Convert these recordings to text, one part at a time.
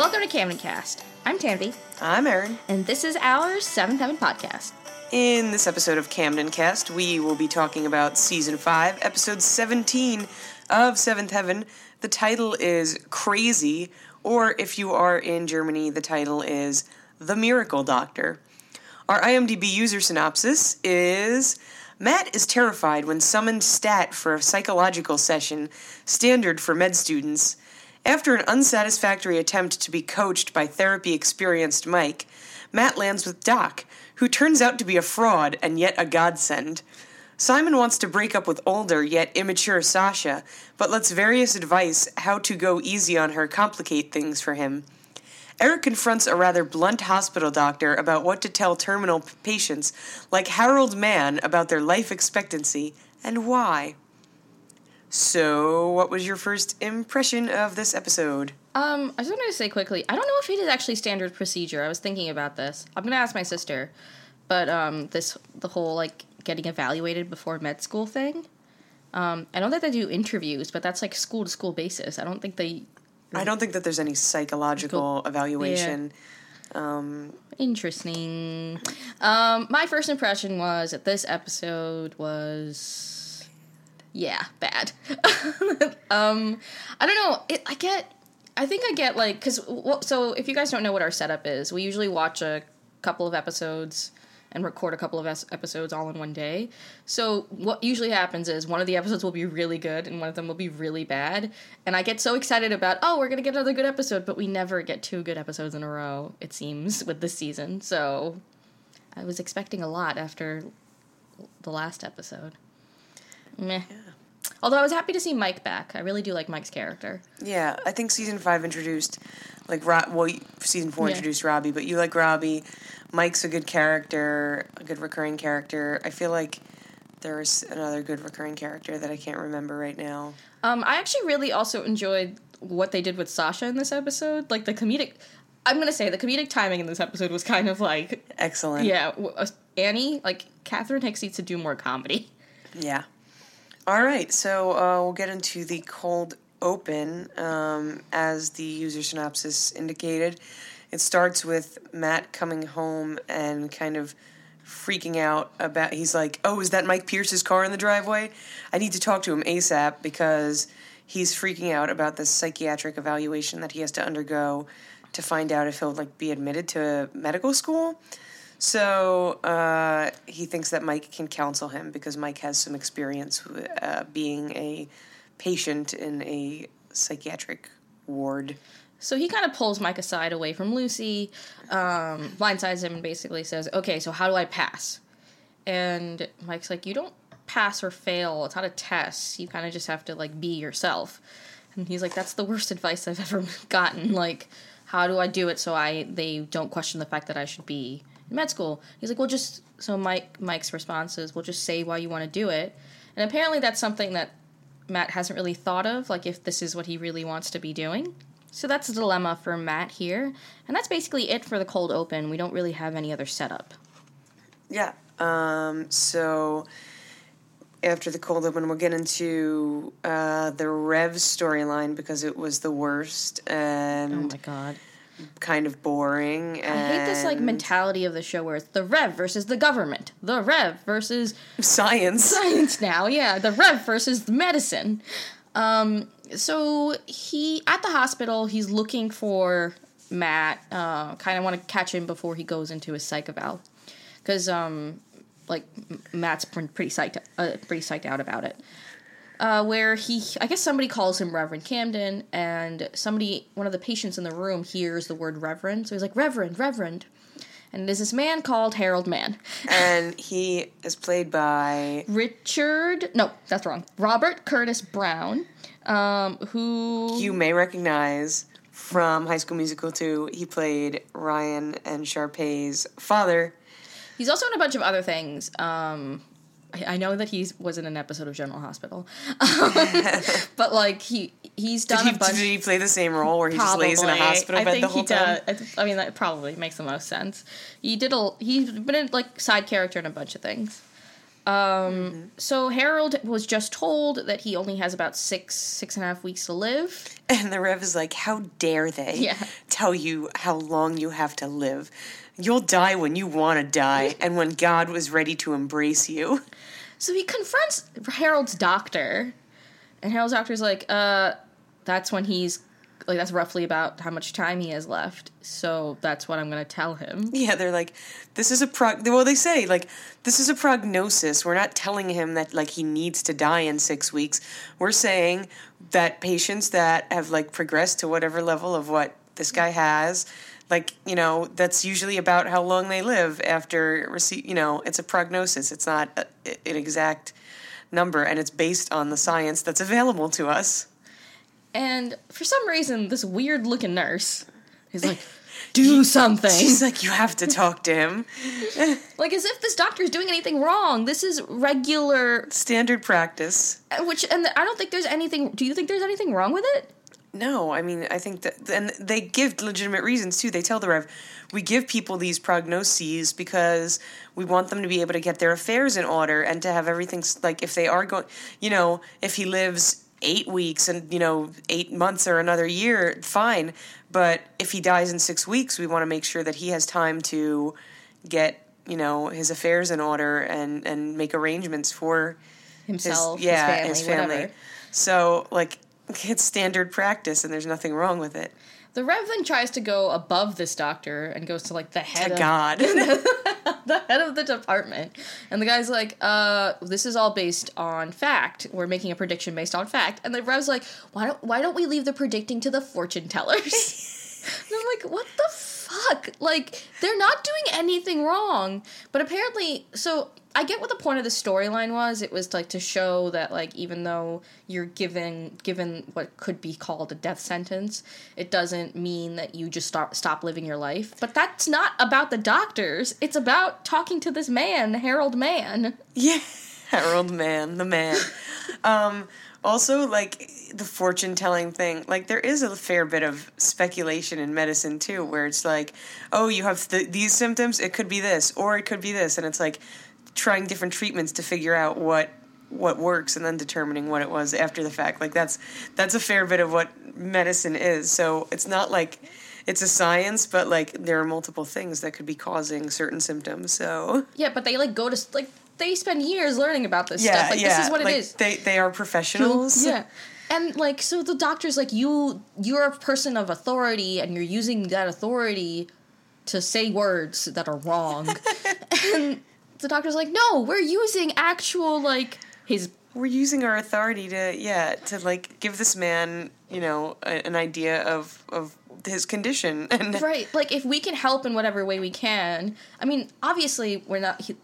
Welcome to Camden Cast. I'm Tanvi, I'm Erin. and this is our 7th Heaven podcast. In this episode of Camden Cast, we will be talking about season 5, episode 17 of Seventh Heaven. The title is Crazy, or if you are in Germany, the title is The Miracle Doctor. Our IMDb user synopsis is Matt is terrified when summoned stat for a psychological session, standard for med students. After an unsatisfactory attempt to be coached by therapy experienced Mike, Matt lands with Doc, who turns out to be a fraud and yet a godsend. Simon wants to break up with older yet immature Sasha, but lets various advice how to go easy on her complicate things for him. Eric confronts a rather blunt hospital doctor about what to tell terminal patients, like Harold Mann, about their life expectancy and why. So, what was your first impression of this episode? Um, I just wanted to say quickly, I don't know if it is actually standard procedure. I was thinking about this. I'm gonna ask my sister, but um, this the whole like getting evaluated before med school thing. Um, I know that they do interviews, but that's like school to school basis. I don't think they I don't think that there's any psychological evaluation. Interesting. Um, my first impression was that this episode was, yeah, bad. um, I don't know. It, I get. I think I get like because so if you guys don't know what our setup is, we usually watch a couple of episodes and record a couple of es- episodes all in one day. So what usually happens is one of the episodes will be really good and one of them will be really bad, and I get so excited about oh we're gonna get another good episode, but we never get two good episodes in a row. It seems with this season, so I was expecting a lot after the last episode. Meh. Although I was happy to see Mike back. I really do like Mike's character. Yeah, I think season five introduced, like, well, season four Yeah. introduced Robbie, but you like Robbie. Mike's a good character, a good recurring character. I feel like there's another good recurring character that I can't remember right now. Um, I actually really also enjoyed what they did with Sasha in this episode. Like the comedic, I'm gonna say the comedic timing in this episode was kind of like, Excellent. yeah, uh, Annie, like Catherine Hicks needs to do more comedy. Yeah. All right, so uh, we'll get into the cold open. Um, as the user synopsis indicated, it starts with Matt coming home and kind of freaking out about. He's like, "Oh, is that Mike Pierce's car in the driveway? I need to talk to him ASAP because he's freaking out about this psychiatric evaluation that he has to undergo to find out if he'll like be admitted to medical school." So uh, he thinks that Mike can counsel him because Mike has some experience uh, being a patient in a psychiatric ward. So he kind of pulls Mike aside away from Lucy, um, blindsides him, and basically says, "Okay, so how do I pass?" And Mike's like, "You don't pass or fail. It's not a test. You kind of just have to like be yourself." And he's like, "That's the worst advice I've ever gotten. Like, how do I do it so I they don't question the fact that I should be med school?" He's like, "Well, just so Mike Mike's response is, "Well, just say why you want to do it." And apparently, that's something that Matt hasn't really thought of, like if this is what he really wants to be doing. So that's a dilemma for Matt here. And that's basically it for the cold open. We don't really have any other setup. Yeah. Um, so after the cold open, we'll get into uh, the Rev storyline because it was the worst And Oh my god. Kind of boring. I hate this like mentality of the show where it's the Rev versus the government. The Rev versus science. science now. Yeah, the Rev versus medicine. Um, so he at the hospital, he's looking for Matt. Uh, kind of want to catch him before he goes into his psych eval, because um, like Matt's pretty psyched, uh, pretty psyched out about it. Uh, where he, I guess somebody calls him Reverend Camden, and somebody, one of the patients in the room, hears the word Reverend, so he's like Reverend, Reverend, and it is this man called Harold Mann. and he is played by Richard, no, that's wrong. Robert Curtis Brown, um, who you may recognize from High School Musical 2. He played Ryan and Sharpay's father. he's also in a bunch of other things. Um, I, I know that he was in an episode of General Hospital, but like he he's Did done he, a bunch. did he play the same role where he just lays in a hospital I bed think the whole he time? does. I, th- I mean, that probably makes the most sense. He did a. He's been a like side character in a bunch of things. Um. Mm-hmm. So Harold was just told that he only has about six six and a half weeks to live. And the Rev is like, "How dare they Yeah. tell you how long you have to live. You'll die when you want to die and when God was ready to embrace you. So he confronts Harold's doctor, and Harold's doctor's like, uh, that's when he's like that's roughly about how much time he has left. So that's what I'm going to tell him. Yeah, they're like, this is a prog. Well, they say like this is a prognosis. We're not telling him that like he needs to die in six weeks. We're saying that patients that have like progressed to whatever level of what this guy has, like you know, that's usually about how long they live after receive. You know, it's a prognosis. It's not a, an exact number, and it's based on the science that's available to us. And for some reason, this weird looking nurse is like, do something. She's like, you have to talk to him. like as if this doctor is doing anything wrong. This is regular Standard practice. uh, which and I don't think there's anything do you think there's anything wrong with it? No, I mean, I think that, and they give legitimate reasons too. They tell the Rev, we give people these prognoses because we want them to be able to get their affairs in order and to have everything, like, if they are going, you know, if he lives eight weeks and, you know, eight months or another year, fine. But if he dies in six weeks, we want to make sure that he has time to get, you know, his affairs in order and, and make arrangements for his, Himself, yeah, his family, whatever. So, like, it's standard practice, and there's nothing wrong with it. The Rev then tries to go above this doctor and goes to like the head To of God. the head of the department. And the guy's like, uh, this is all based on fact. We're making a prediction based on fact. And the Rev's like, why don't why don't we leave the predicting to the fortune tellers? and I'm like, what the fuck? Like, they're not doing anything wrong. But apparently so I get what the point of the storyline was. It was like to show that like even though you're given given what could be called a death sentence, it doesn't mean that you just stop stop living your life. But that's not about the doctors. It's about talking to this man, Harold Mann. yeah, Harold Man, the man. um, also, like the fortune telling thing, like there is a fair bit of speculation in medicine too, where it's like, oh, you have th- these symptoms, it could be this, or it could be this, and it's like trying different treatments to figure out what what works and then determining what it was after the fact. Like that's that's a fair bit of what medicine is. So it's not like it's a science but like there are multiple things that could be causing certain symptoms so. Yeah, but they like go to like they spend years learning about this stuff. Like this is what like, it is. they they are professionals Yeah. And like so the doctor's like you you're a person of authority and you're using that authority to say words that are wrong. and the doctor's like, "No, we're using actual like his we're using our authority to yeah to like give this man you know a, an idea of of his condition and right, like if we can help in whatever way we can. I mean, obviously we're not he,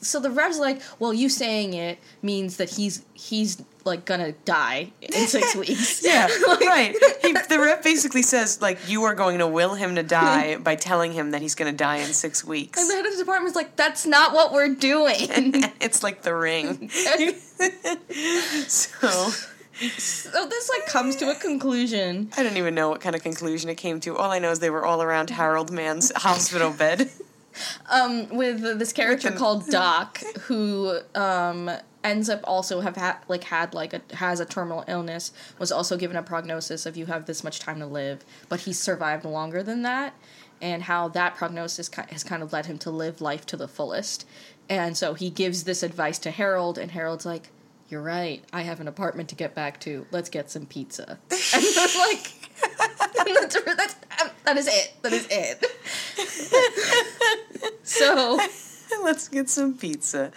so the rev's like, "Well, you saying it means that he's he's like gonna die in 6 weeks." yeah right he, the Rev basically says like you are going to will him to die by telling him that he's to die in six weeks And the head of the department's like, "That's not what we're doing." it's like the ring so so this like comes to a conclusion. i don't even know what kind of conclusion it came to all i know is they were all around harold mann's hospital bed um, with this character called Doc, who um, ends up also have had like had like a has a terminal illness, was also given a prognosis of you have this much time to live, but he survived longer than that, and how that prognosis ki- has kind of led him to live life to the fullest, and so he gives this advice to Harold, and Harold's like. You're right. I have an apartment to get back to. Let's get some pizza. And then, like, that's, that's, that is it. That is it. So let's get some pizza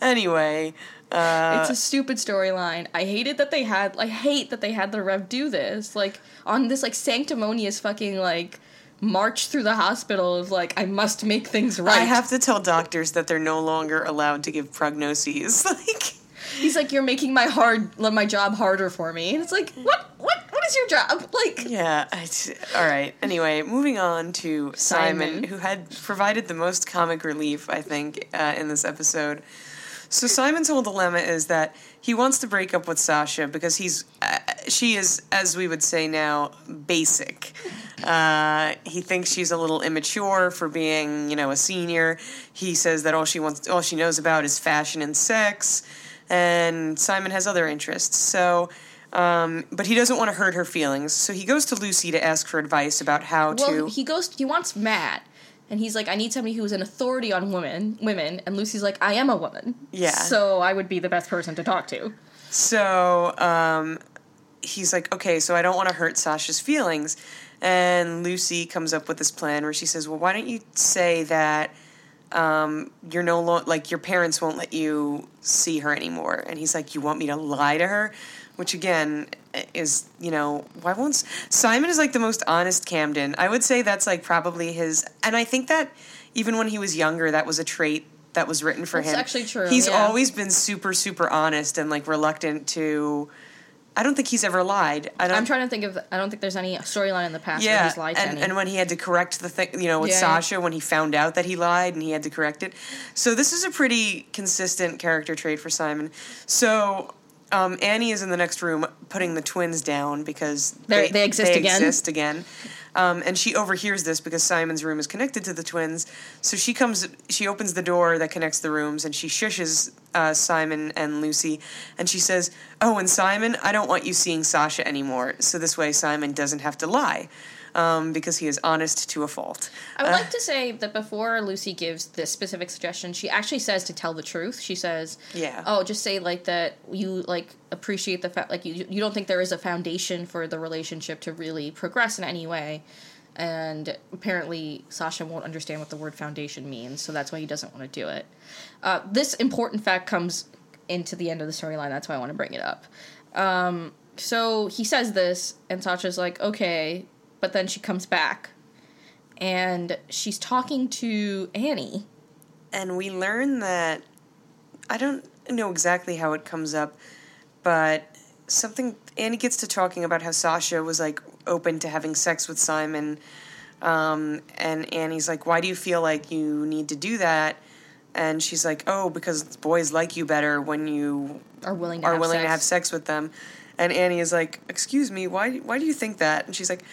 anyway uh it's a stupid storyline. I hated that they had. I hate that they had the Rev do this. Like on this like sanctimonious fucking like march through the hospital of like I must make things right. I have to tell doctors that they're no longer allowed to give prognoses. Like, He's like, you're making my hard my job harder for me, and it's like, what what what is your job? Like, yeah. I t- all right. Anyway, moving on to Simon, Simon. who had provided the most comic relief, I think, uh, in this episode. So Simon's whole dilemma is that he wants to break up with Sasha because he's uh, she is, as we would say now, basic. Uh, he thinks she's a little immature for being, you know, a senior. He says that all she wants, all she knows about is fashion and sex, and Simon has other interests. So Um, but he doesn't want to hurt her feelings, so he goes to Lucy to ask for advice about how to Well, to. he goes. He wants Matt, and he's like, "I need somebody who's an authority on women." Women, and Lucy's like, "I am a woman, Yeah. so I would be the best person to talk to." So um, he's like, okay, so I don't want to hurt Sasha's feelings. And Lucy comes up with this plan where she says, well, why don't you say that um, you're no longer, like, your parents won't let you see her anymore? And he's like, you want me to lie to her? Which again is, you know, why won't Simon is like the most honest Camden. I would say that's like probably his, and I think that even when he was younger, that was a trait that was written for That's him. actually true, He's yeah. always been super, super honest and like reluctant to. I don't think he's ever lied. I don't. I'm trying to think of. I don't think there's any storyline in the past where he's lied to and, any. and when he had to correct the thing, you know, with Yeah. Sasha, when he found out that he lied and he had to correct it. So this is a pretty consistent character trait for Simon. So um, Annie is in the next room putting the twins down because They're- they exist again. exist again. Um, and she overhears this because Simon's room is connected to the twins. So she comes, she opens the door that connects the rooms, and she shushes uh, Simon and Lucy, and she says, "Oh, and Simon, I don't want you seeing Sasha anymore. So this way, Simon doesn't have to lie, um, because he is honest to a fault." I would Uh, like to say that before Lucy gives this specific suggestion, she actually says to tell the truth. She says, Yeah. oh, just say like that you like appreciate the fact like you you don't think there is a foundation for the relationship to really progress in any way." And apparently, Sasha won't understand what the word foundation means, so that's why he doesn't want to do it. Uh, this important fact comes into the end of the storyline. That's why I want to bring it up. Um, so he says this, and Sasha's like, okay, but then she comes back and she's talking to Annie. and we learn that I don't know exactly how it comes up, but something Annie gets to talking about how Sasha was like open to having sex with Simon, um, and Annie's like, "Why do you feel like you need to do that?" And she's like, "Oh, because boys like you better when you Are willing to are have willing sex. to have sex with them." And Annie is like, "Excuse me, why why do you think that?" And she's like,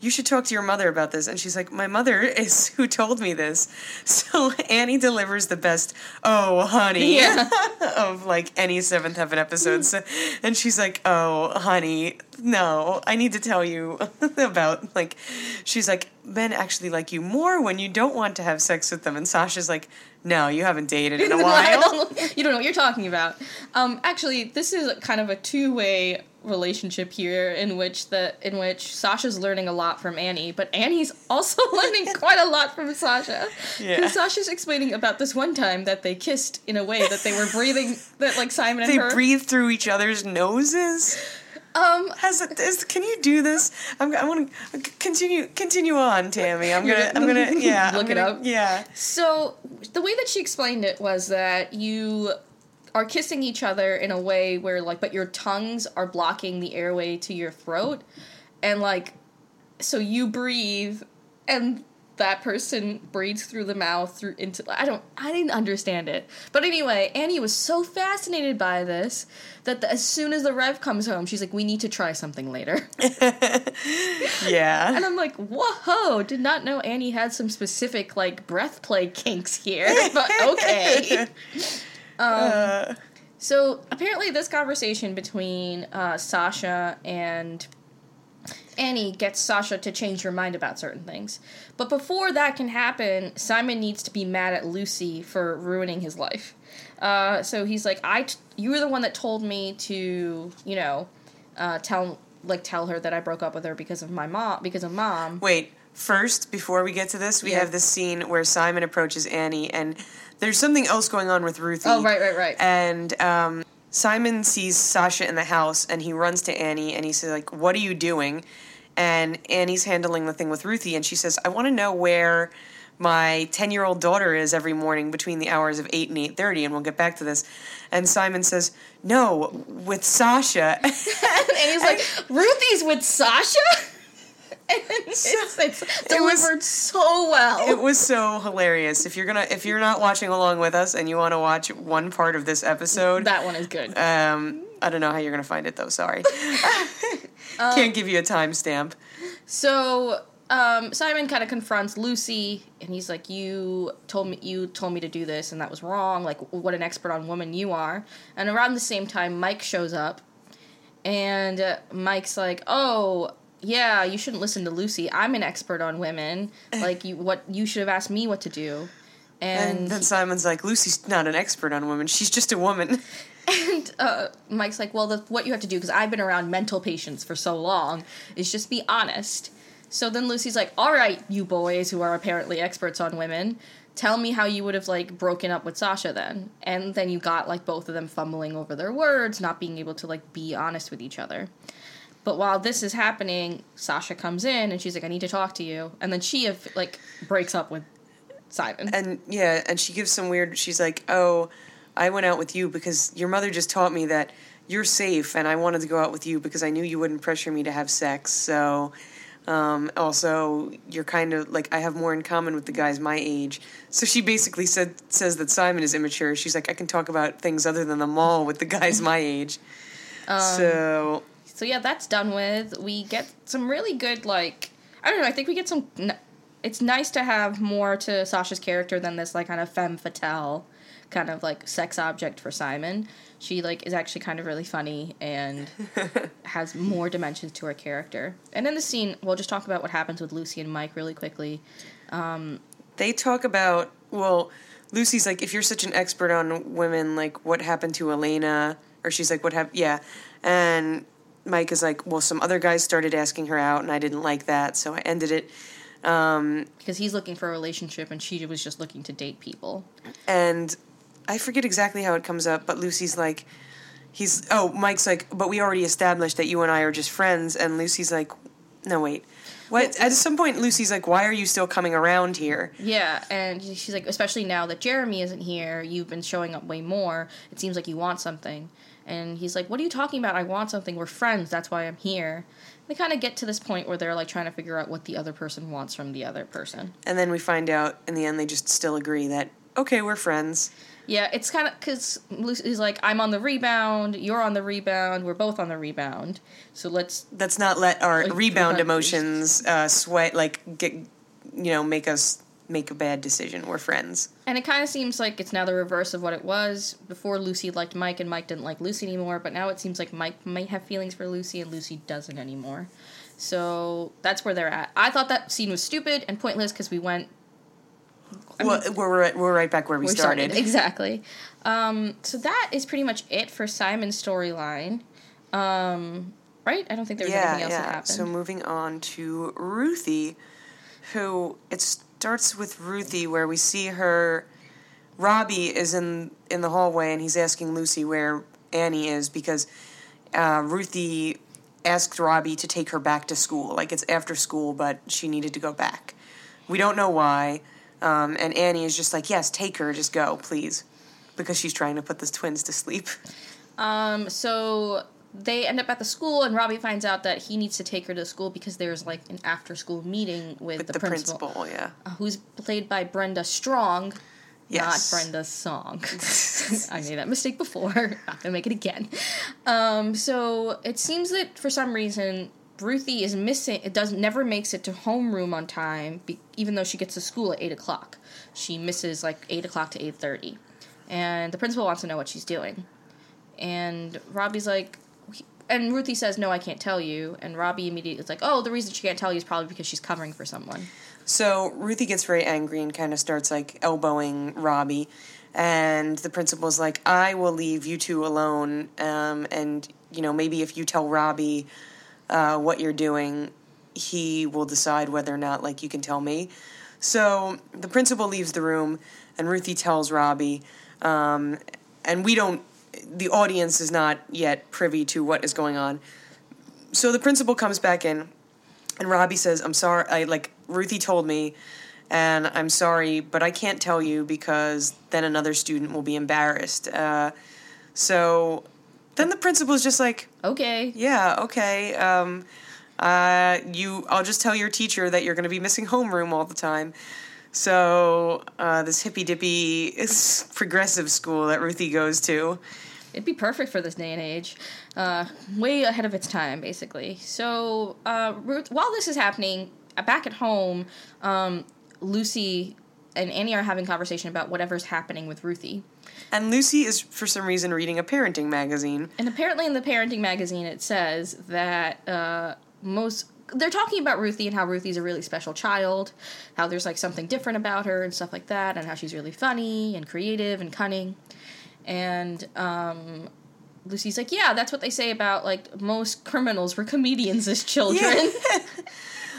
"You should talk to your mother about this." And she's like, "My mother is who told me this." So Annie delivers the best, "Oh, honey," Yeah. of like any Seventh Heaven episode. So, and she's like, "Oh, honey, no, I need to tell you about like." She's like, "Men actually like you more when you don't want to have sex with them." And Sasha's like, "No, you haven't dated in a while." you don't know what you're talking about. Um, actually, this is kind of a two-way relationship here, in which the in which Sasha's learning a lot from Annie, but Annie's also learning quite a lot from Sasha. Yeah. Because Sasha's explaining about this one time that they kissed in a way that they were breathing, that like Simon and They her. breathe through each other's noses. um, Has it? Is, can you do this? I'm. I want to continue. Continue on, Tanvi. I'm gonna. I'm gonna. Yeah. I'm Look it gonna- up. Yeah. So the way that she explained it was that you are kissing each other in a way where like but your tongues are blocking the airway to your throat and like so you breathe and that person breathes through the mouth through into I don't I didn't understand it. But anyway, Annie was so fascinated by this that the, as soon as the rev comes home, she's like we need to try something later. Yeah. And I'm like, whoa, did not know Annie had some specific like breath play kinks here, but okay. Uh, So apparently, this conversation between uh, Sasha and Annie gets Sasha to change her mind about certain things. But before that can happen, Simon needs to be mad at Lucy for ruining his life. Uh, so he's like, "I, t- you were the one that told me to, you know, uh, tell like tell her that I broke up with her because of my mom, because of mom." Wait. First, before we get to this, we Yeah. have this scene where Simon approaches Annie, and there's something else going on with Ruthie. Oh, right, right, right. And um, Simon sees Sasha in the house, and he runs to Annie, and he says, "Like, what are you doing?" And Annie's handling the thing with Ruthie, and she says, "I want to know where." My ten-year-old daughter is every morning between the hours of eight and eight thirty, and we'll get back to this. And Simon says, "No, with Sasha." and he's like, Ruthie's with Sasha? it's, it's was- so well. it was so hilarious. If you're gonna, if you're not watching along with us and you want to watch one part of this episode, that one is good. um, I don't know how you're gonna find it though. Sorry, Um, can't give you a timestamp. So um, Simon kind of confronts Lucy, and he's like, "You told me you told me to do this, and that was wrong. Like, what an expert on women you are." And around the same time, Mike shows up, And uh, Mike's like, "Oh, yeah, you shouldn't listen to Lucy. I'm an expert on women. Like you, what you should have asked me what to do." And, And then Simon's like, Lucy's not an expert on women. She's just a woman. And uh, Mike's like, well, the, what you have to do, because I've been around mental patients for so long, is just be honest. So then Lucy's like, all right, you boys who are apparently experts on women, tell me how you would have, like, broken up with Sasha then. And then you got, like, both of them fumbling over their words, not being able to, like, be honest with each other. But while this is happening, Sasha comes in and she's like, I need to talk to you. And then she, like, breaks up with Simon. And yeah, and she gives some weird. She's like, "Oh, I went out with you because your mother just taught me that you're safe, and I wanted to go out with you because I knew you wouldn't pressure me to have sex. So, um, also, you're kind of like I have more in common with the guys my age. So she basically said says that Simon is immature. She's like, I can talk about things other than the mall with the guys my age. so So yeah, that's done with. We get some really good like I don't know. I think we get some. n- It's nice to have more to Sasha's character than this like kind of femme fatale kind of like sex object for Simon. She like is actually kind of really funny and has more dimensions to her character. And in the scene, we'll just talk about what happens with Lucy and Mike really quickly. Um, they talk about well lucy's like if you're such an expert on women like what happened to elena or she's like what happened yeah and mike is like well some other guys started asking her out and i didn't like that so i ended it Um, Because he's looking for a relationship and she was just looking to date people. and i forget exactly how it comes up but lucy's like he's oh mike's like but we already established that you and i are just friends and lucy's like no wait what at some point lucy's like why are you still coming around here Yeah, and she's like, especially now that Jeremy isn't here, you've been showing up way more. It seems like you want something. And he's like, What are you talking about? I want something. We're friends. That's why I'm here. They kind of get to this point where they're like trying to figure out what the other person wants from the other person. and then we find out in the end they just still agree that okay we're friends Yeah, it's kind of because Lucy's like, I'm on the rebound, you're on the rebound, we're both on the rebound. So let's let's not let our Like, rebound emotions uh, sweat like get you know make us make a bad decision we're friends And it kind of seems like it's now the reverse of what it was. Before Lucy liked Mike and Mike didn't like Lucy anymore, but now it seems like Mike might have feelings for Lucy and Lucy doesn't anymore. So that's where they're at. I thought that scene was stupid and pointless because we went. I mean, well we're right, we're right back where we, we started. Exactly. Um, so that is pretty much it for Simon's storyline. Um, right? I don't think there was yeah anything else that happened. so moving on to ruthie who it starts with ruthie where we see her robbie is in in the hallway and he's asking lucy where annie is because uh, ruthie asked robbie to take her back to school. Like it's after school but she needed to go back. We don't know why um, and annie is just like yes take her just go please because she's trying to put the twins to sleep. Um, so they end up at the school, and Robbie finds out that he needs to take her to school because there's like an after school meeting with, with the, the, principal, principal yeah uh, who's played by Brenda Strong, Yes. not Brenda Song. I made that mistake before. Not gonna make it again. Um, so it seems that for some reason. Ruthie is missing. It does never makes it to homeroom on time, be, even though she gets to school at eight o'clock. She misses like eight o'clock to eight thirty, and the principal wants to know what she's doing. And Robbie's like, and Ruthie says, "No, I can't tell you." And Robbie immediately is like, "Oh, the reason she can't tell you is probably because she's covering for someone." So Ruthie gets very angry and kind of starts like elbowing Robbie, and the principal's like, "I will leave you two alone, um, and you know maybe if you tell Robbie uh, what you're doing, he will decide whether or not like you can tell me." So the principal leaves the room, and Ruthie tells Robbie, um, and we don't. The audience is not yet privy to what is going on. So the principal comes back in, and Robbie says, "I'm sorry. I like Ruthie told me, and I'm sorry, but I can't tell you because then another student will be embarrassed." Uh, so then the principal's just like, Okay. "Yeah, okay. Um, uh, you. I'll just tell your teacher that you're going to be missing homeroom all the time." So uh, this hippy dippy progressive school that Ruthie goes to. It'd be perfect for this day and age. Uh, way ahead of its time, basically. So, uh, Ruth, while this is happening, uh, back at home, um, Lucy and Annie are having conversation about whatever's happening with Ruthie. And Lucy is, for some reason, reading a parenting magazine. And apparently, in the parenting magazine, it says that uh, most they're talking about Ruthie and how Ruthie's a really special child, how there's like something different about her and stuff like that, and how she's really funny and creative and cunning. And um, Lucy's like, yeah, that's what they say about like most criminals were comedians as children. Yeah.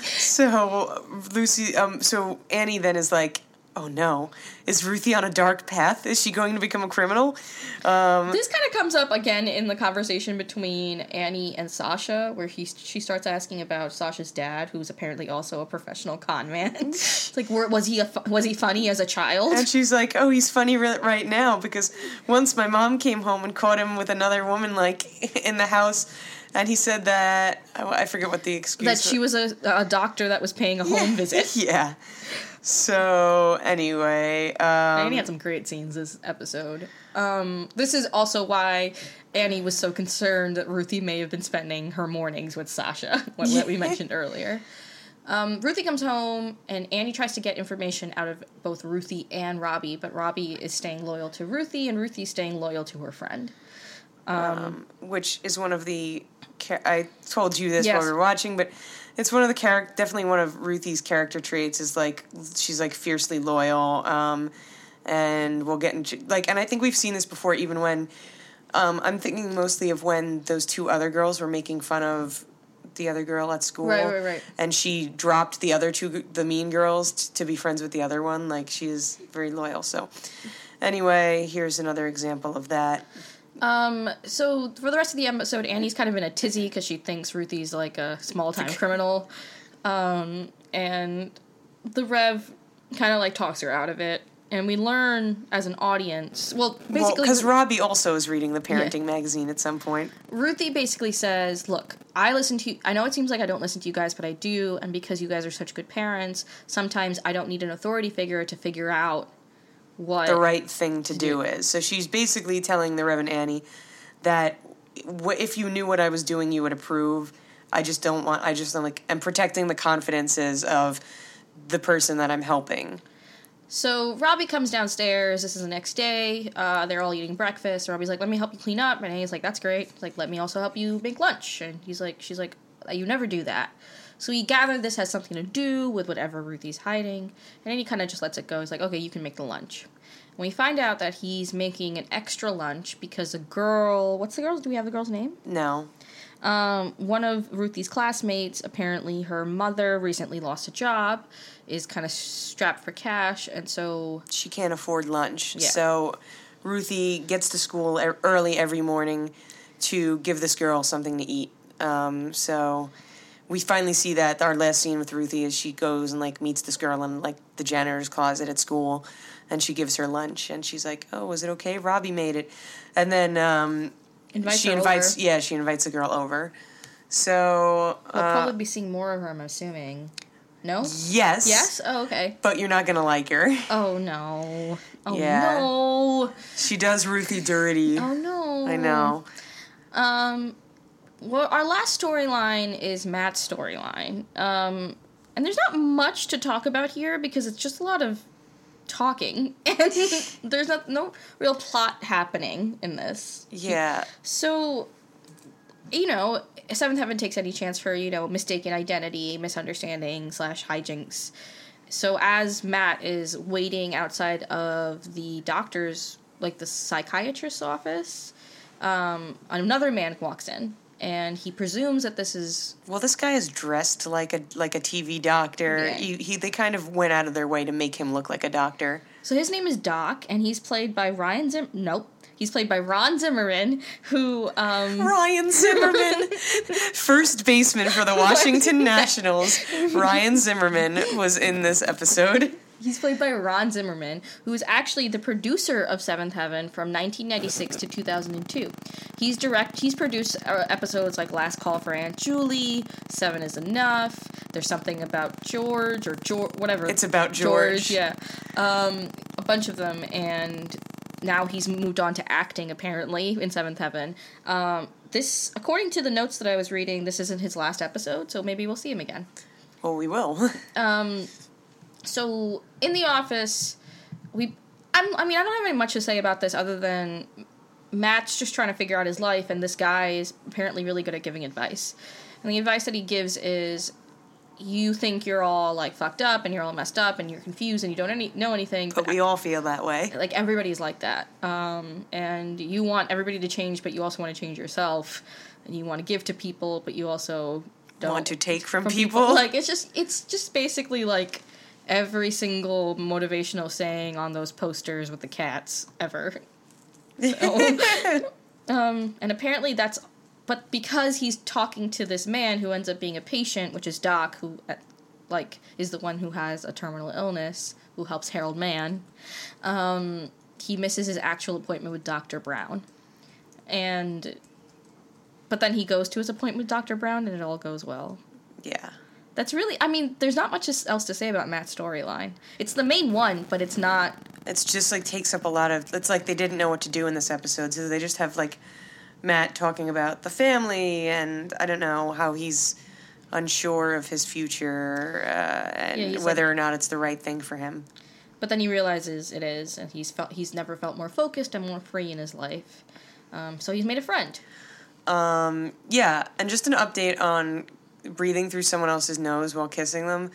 So Lucy, um, so Annie then is like, "Oh no, is Ruthie on a dark path? Is she going to become a criminal?" Um, this kind of comes up again in the conversation between Annie and Sasha, where he she starts asking about Sasha's dad, who's apparently also a professional con man. it's like, were, was he a was he funny as a child? and she's like, "Oh, he's funny ri- right now because once my mom came home and caught him with another woman like in the house." And he said that oh, I forget what the excuse that she was a, a doctor that was paying a home visit. yeah. So anyway, um, Annie had some great scenes this episode. Um, this is also why Annie was so concerned that Ruthie may have been spending her mornings with Sasha, what, what we mentioned earlier. Um, Ruthie comes home, and Annie tries to get information out of both Ruthie and Robbie, but Robbie is staying loyal to Ruthie, and Ruthie's staying loyal to her friend. which is one of the I told you this Yes. while we were watching, but it's one of the character definitely one of Ruthie's character traits is like she's like fiercely loyal, um, and we'll get into like and I think we've seen this before even when um, I'm thinking mostly of when those two other girls were making fun of the other girl at school, Right, right, right. and she dropped the other two the mean girls t- to be friends with the other one. Like she is very loyal. So anyway, here's another example of that. Um, so for the rest of the episode, Annie's kind of in a tizzy because she thinks Ruthie's like a small time criminal. Um, and the Rev kind of like talks her out of it. And we learn as an audience, well, Well, basically, because Robbie also is reading the parenting magazine at some point. Ruthie basically says, "Look, I listen to you. I know it seems like I don't listen to you guys, but I do. And because you guys are such good parents, sometimes I don't need an authority figure to figure out what The right thing to do is. So she's basically telling the Reverend Annie that if you knew what I was doing, you would approve. I just don't want. I just am like I'm protecting the confidences of the person that I'm helping. So Robbie comes downstairs. This is the next day. Uh, they're all eating breakfast. Robbie's like, "Let me help you clean up," and he's like, "That's great." Like, "Let me also help you make lunch." And he's like, "She's like, you never do that." So we gather this has something to do with whatever Ruthie's hiding, and then he kind of just lets it go. He's like, "Okay, you can make the lunch." And we find out that he's making an extra lunch because a girl. What's the girl's? Do we have the girl's name? No. Um, one of Ruthie's classmates, apparently her mother recently lost a job, is kind of strapped for cash, and so she can't afford lunch. Yeah. So Ruthie gets to school early every morning to give this girl something to eat. Um, so we finally see that our last scene with Ruthie is she goes and like meets this girl in like the janitor's closet at school and she gives her lunch and she's like, "Oh, was it okay? Robbie made it." And then um, invites she invites over. yeah, she invites the girl over. So We'll uh, probably be seeing more of her, I'm assuming. No? yes. Yes? Oh, okay. But you're not to like her. Oh, no. Oh, Yeah. no. She does Ruthie dirty. Oh, no. I know. Um, well, our last storyline is Matt's storyline. Um, and there's not much to talk about here because it's just a lot of talking. And there's not, no real plot happening in this. Yeah. So, you know, Seventh Heaven takes any chance for, you know, mistaken identity, misunderstanding, slash hijinks. So, as Matt is waiting outside of the doctor's, like the psychiatrist's office, um, another man walks in. And he presumes that this is Well, this guy is dressed like a like a TV doctor. Yeah. He, he they kind of went out of their way to make him look like a doctor. so his name is Doc, and he's played by Ryan Zim. Nope, he's played by Ron Zimmerman, who um, Ryan Zimmerman, first baseman for the Washington Nationals. Ryan Zimmerman was in this episode. He's played by Ron Zimmerman, who is actually the producer of Seventh Heaven from 1996 to 2002. He's direct. He's produced uh, episodes like Last Call for Aunt Julie, Seven is Enough. There's something about George or George, whatever. It's about George. yeah, um, a bunch of them, and now he's moved on to acting apparently in Seventh Heaven. Um, this, according to the notes that I was reading, this isn't his last episode, so maybe we'll see him again. Well, we will. Um, so in the office, we. I'm, I mean, I don't have any much to say about this other than Matt's just trying to figure out his life, and this guy is apparently really good at giving advice. And the advice that he gives is you think you're all like fucked up and you're all messed up and you're confused and you don't any, know anything. But we all feel that way. like everybody's like that. Um, and you want everybody to change, but you also want to change yourself. And you want to give to people, but you also don't Want to take from, people. Like it's just it's just basically like every single motivational saying on those posters with the cats ever. So, um, and apparently that's but because he's talking to this man who ends up being a patient, which is Doc, who uh, like is the one who has a terminal illness, who helps Harold Mann. Um, he misses his actual appointment with Doctor Brown, and but then he goes to his appointment with Doctor Brown, and it all goes well. yeah. That's really, I mean, there's not much else to say about Matt's storyline. It's the main one, but it's not. It's just like takes up a lot of. It's like they didn't know what to do in this episode, so they just have like Matt talking about the family and I don't know how he's unsure of his future uh, and Yeah, whether like- or not it's the right thing for him. But then he realizes it is, and he's felt he's never felt more focused and more free in his life. Um, so he's made a friend. Um, yeah, and just an update on breathing through someone else's nose while kissing them.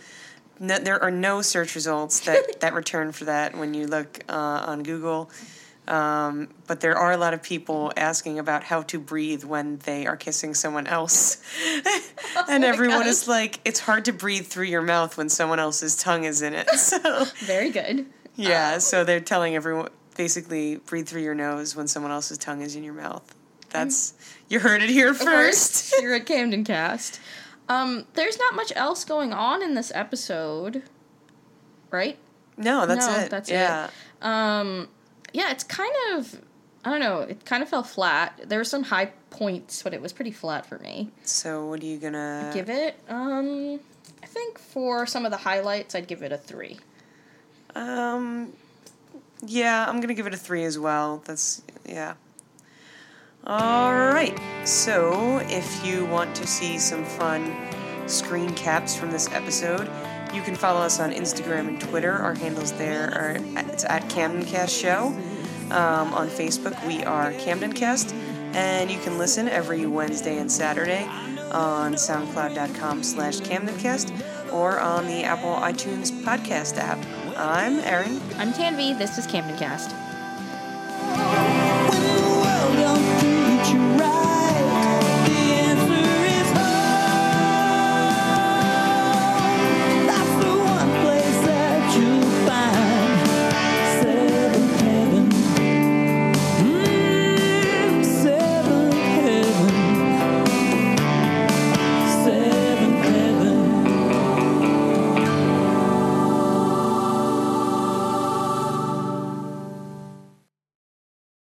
No, there are no search results that, that return for that when you look uh, on Google. Um, but there are a lot of people asking about how to breathe when they are kissing someone else. and my everyone is like, it's hard to breathe through your mouth when someone else's tongue is in it. So, Very good. yeah, so they're telling everyone basically breathe through your nose when someone else's tongue is in your mouth. That's, you heard it here first. First, you're at Camden Cast. Um, there's not much else going on in this episode, right? No, that's No, it. that's it. yeah. Um, yeah, it's kind of I don't know. It kind of fell flat. There were some high points, but it was pretty flat for me. So what are you gonna Give it. Um, I think for some of the highlights, I'd give it a three. Um, yeah, I'm gonna give it a three as well. That's yeah. All right. So if you want to see some fun screen caps from this episode, you can follow us on Instagram and Twitter. Our handles there are it's at CamdenCast Show. Um, on Facebook, we are CamdenCast, and you can listen every Wednesday and Saturday on SoundCloud.com slash CamdenCast or on the Apple iTunes podcast app. I'm Erin. I'm Tanvi. This is Camden Cast.